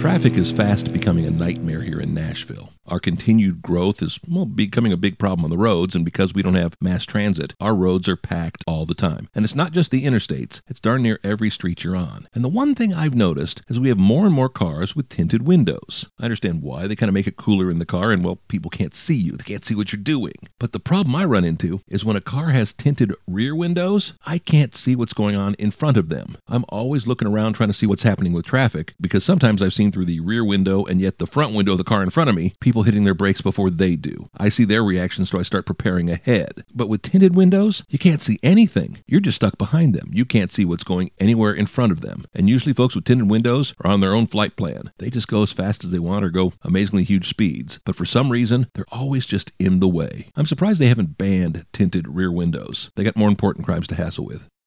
Traffic is fast becoming a nightmare here in Nashville. Our continued growth is well, becoming a big problem on the roads, and because we don't have mass transit, our roads are packed all the time. And it's not just the interstates, it's darn near every street you're on. And the one thing I've noticed is we have more and more cars with tinted windows. I understand why. They kind of make it cooler in the car, and well, people can't see you, they can't see what you're doing. But the problem I run into is when a car has tinted rear windows, I can't see what's going on in front of them. I'm always looking around trying to see what's happening with traffic because sometimes I've seen through the rear window and yet the front window of the car in front of me, people people hitting their brakes before they do. I see their reactions, so I start preparing ahead. But with tinted windows, you can't see anything. You're just stuck behind them. You can't see what's going anywhere in front of them. And usually, folks with tinted windows are on their own flight plan. They just go as fast as they want or go amazingly huge speeds. But for some reason, they're always just in the way. I'm surprised they haven't banned tinted rear windows. They got more important crimes to hassle with.